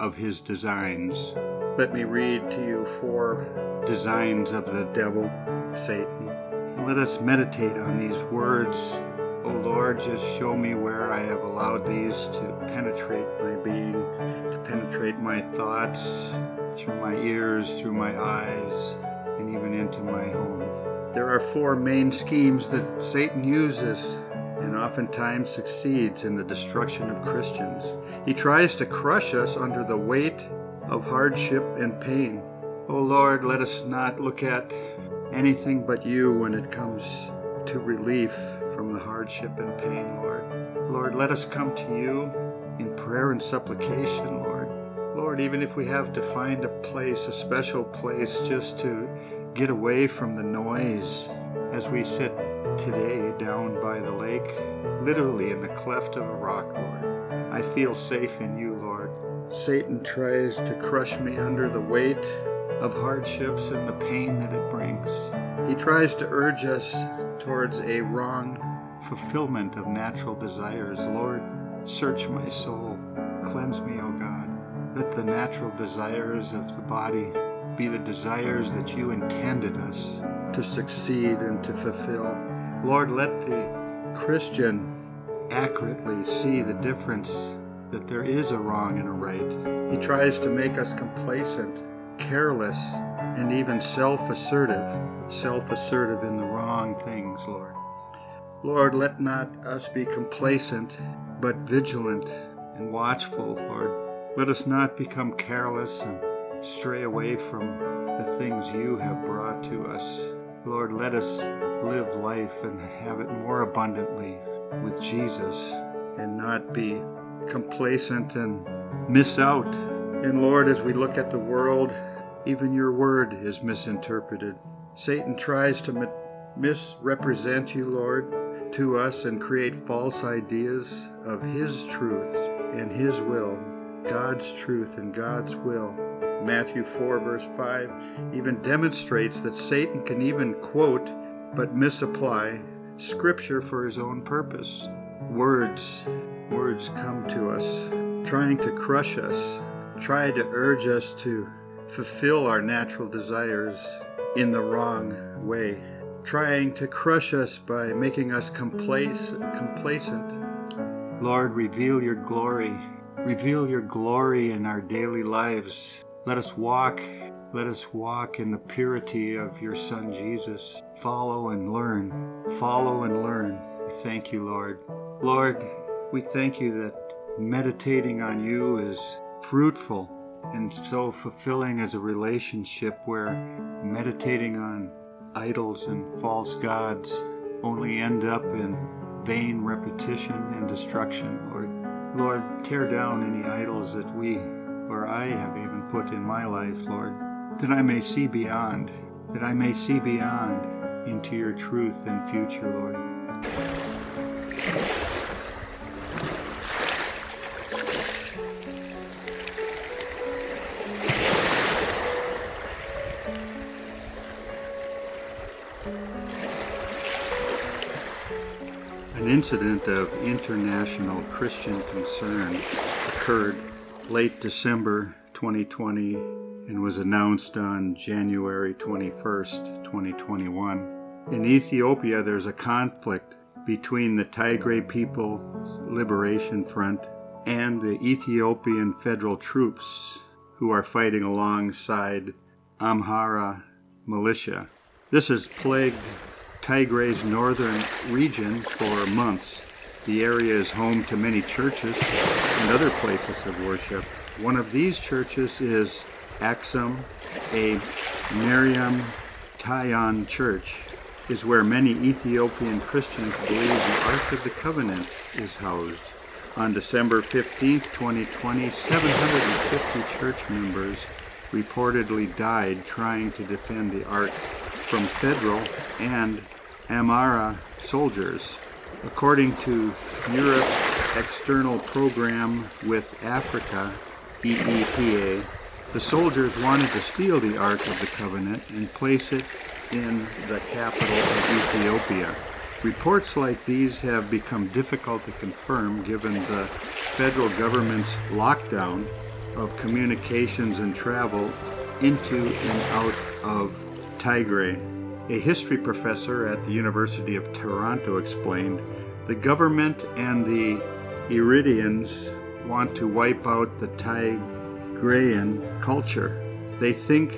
of his designs. Let me read to you four designs of the devil, Satan. Let us meditate on these words. O oh Lord, just show me where I have allowed these to penetrate my being, to penetrate my thoughts, through my ears, through my eyes, and even into my home. There are four main schemes that Satan uses and oftentimes succeeds in the destruction of Christians. He tries to crush us under the weight of hardship and pain. O oh Lord, let us not look at anything but you when it comes to relief from the hardship and pain, Lord. Lord, let us come to you in prayer and supplication, Lord. Lord, even if we have to find a place, a special place, just to get away from the noise as we sit today down by the lake, literally in the cleft of a rock, Lord. I feel safe in you, Lord. Satan tries to crush me under the weight of hardships and the pain that it brings. He tries to urge us towards a wrong fulfillment of natural desires. Lord, search my soul. Cleanse me, O God. Let the natural desires of the body be the desires that you intended us to succeed and to fulfill. Lord, let the Christian accurately see the difference that there is a wrong and a right. He tries to make us complacent, careless, and even self assertive, self assertive in the wrong things, Lord. Lord, let not us be complacent, but vigilant and watchful, Lord. Let us not become careless and stray away from the things you have brought to us. Lord, let us live life and have it more abundantly with Jesus and not be complacent and miss out. And Lord, as we look at the world, even your word is misinterpreted. Satan tries to misrepresent you, Lord, to us and create false ideas of his truth and his will, God's truth and God's will. Matthew 4, verse 5, even demonstrates that Satan can even quote but misapply Scripture for his own purpose. Words, words come to us, trying to crush us, try to urge us to fulfill our natural desires in the wrong way, trying to crush us by making us complacent. Lord, reveal your glory. Reveal your glory in our daily lives let us walk, let us walk in the purity of your Son Jesus. Follow and learn. Follow and learn. We Thank you, Lord. Lord, we thank you that meditating on you is fruitful and so fulfilling as a relationship where meditating on idols and false gods only end up in vain repetition and destruction, Lord. Lord, tear down any idols that we or I have even put in my life, Lord, that I may see beyond, that I may see beyond into your truth and future, Lord. An incident of international Christian concern occurred late December 2020 and was announced on January 21st, 2021. In Ethiopia, there's a conflict between the Tigray People Liberation Front and the Ethiopian federal troops who are fighting alongside Amhara militia. This has plagued Tigray's northern region for months. The area is home to many churches and other places of worship. One of these churches is Axum, a Mariam Tayan church, is where many Ethiopian Christians believe the Ark of the Covenant is housed. On December 15, 2020, 750 church members reportedly died trying to defend the Ark from federal and Amhara soldiers. According to Europe's External Program with Africa, EEPA, the soldiers wanted to steal the Ark of the Covenant and place it in the capital of Ethiopia. Reports like these have become difficult to confirm given the federal government's lockdown of communications and travel into and out of Tigray. A history professor at the University of Toronto explained the government and the Eritreans want to wipe out the Tigrayan culture. They think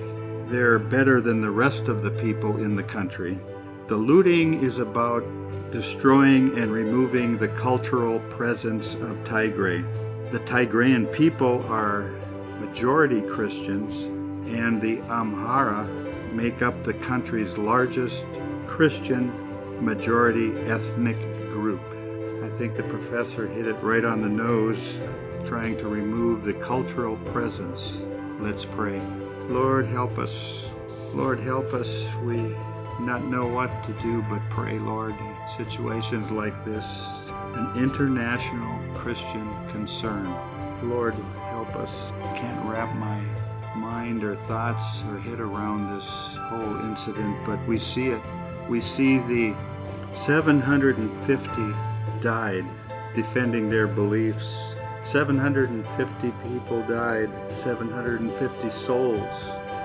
they're better than the rest of the people in the country. The looting is about destroying and removing the cultural presence of Tigray. The Tigrayan people are majority Christians, and the Amhara make up the country's largest Christian majority ethnic group. I think the professor hit it right on the nose, trying to remove the cultural presence. Let's pray. Lord, help us. Lord, help us. We not know what to do but pray, Lord. Situations like this, an international Christian concern. Lord, help us. I can't wrap my mind or thoughts or head around this whole incident, but we see it. We see the 750 died defending their beliefs. 750 people died, 750 souls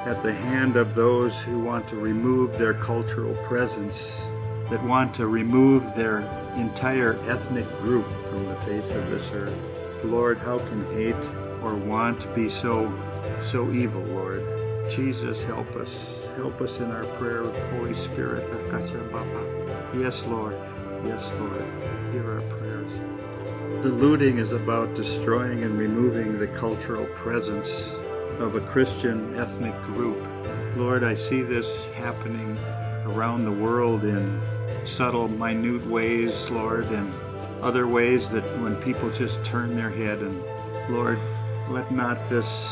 at the hand of those who want to remove their cultural presence, that want to remove their entire ethnic group from the face of this earth. Lord, how can hate or want be so so evil, Lord? Jesus, help us. Help us in our prayer with Holy Spirit. Yes, Lord. Yes, Lord. Hear our prayers. The looting is about destroying and removing the cultural presence of a Christian ethnic group. Lord, I see this happening around the world in subtle, minute ways, Lord, and other ways that when people just turn their head and Lord, let not this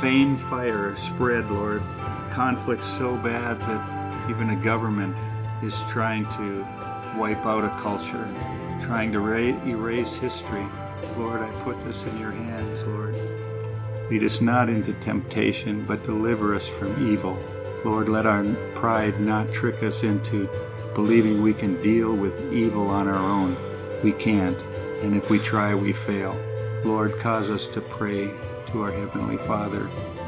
feigned fire spread, Lord. Conflict so bad that even a government is trying to wipe out a culture, trying to erase history. Lord, I put this in your hands, Lord. Lead us not into temptation, but deliver us from evil. Lord, let our pride not trick us into believing we can deal with evil on our own. We can't, and if we try, we fail. Lord, cause us to pray to our Heavenly Father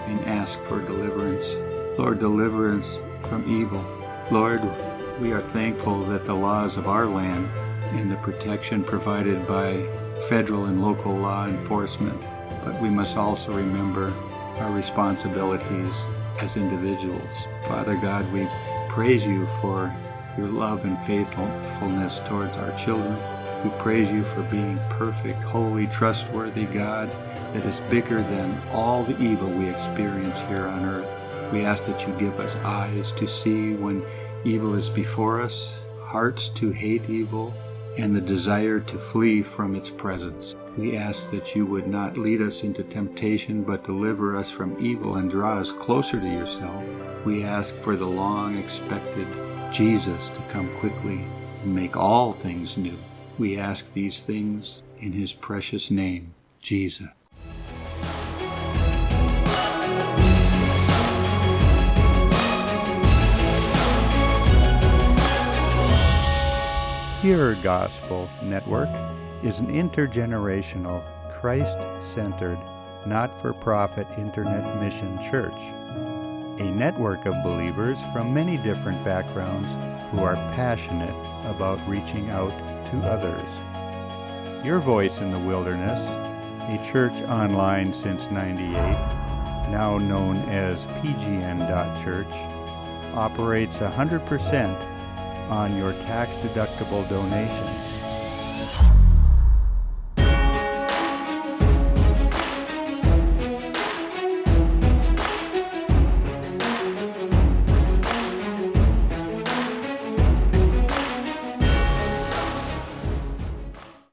and ask for deliverance. Lord, deliver us from evil. Lord, we are thankful that the laws of our land and the protection provided by federal and local law enforcement but we must also remember our responsibilities as individuals. Father God, we praise you for your love and faithfulness towards our children. We praise you for being perfect, holy, trustworthy God that is bigger than all the evil we experience here on earth. We ask that you give us eyes to see when evil is before us, hearts to hate evil, and the desire to flee from its presence. We ask that you would not lead us into temptation, but deliver us from evil and draw us closer to yourself. We ask for the long expected Jesus to come quickly and make all things new. We ask these things in his precious name, Jesus. Pure Gospel Network is an intergenerational, Christ centered, not for profit internet mission church. A network of believers from many different backgrounds who are passionate about reaching out to others. Your Voice in the Wilderness, a church online since 98, now known as pgn.church, operates 100% on your tax deductible donation.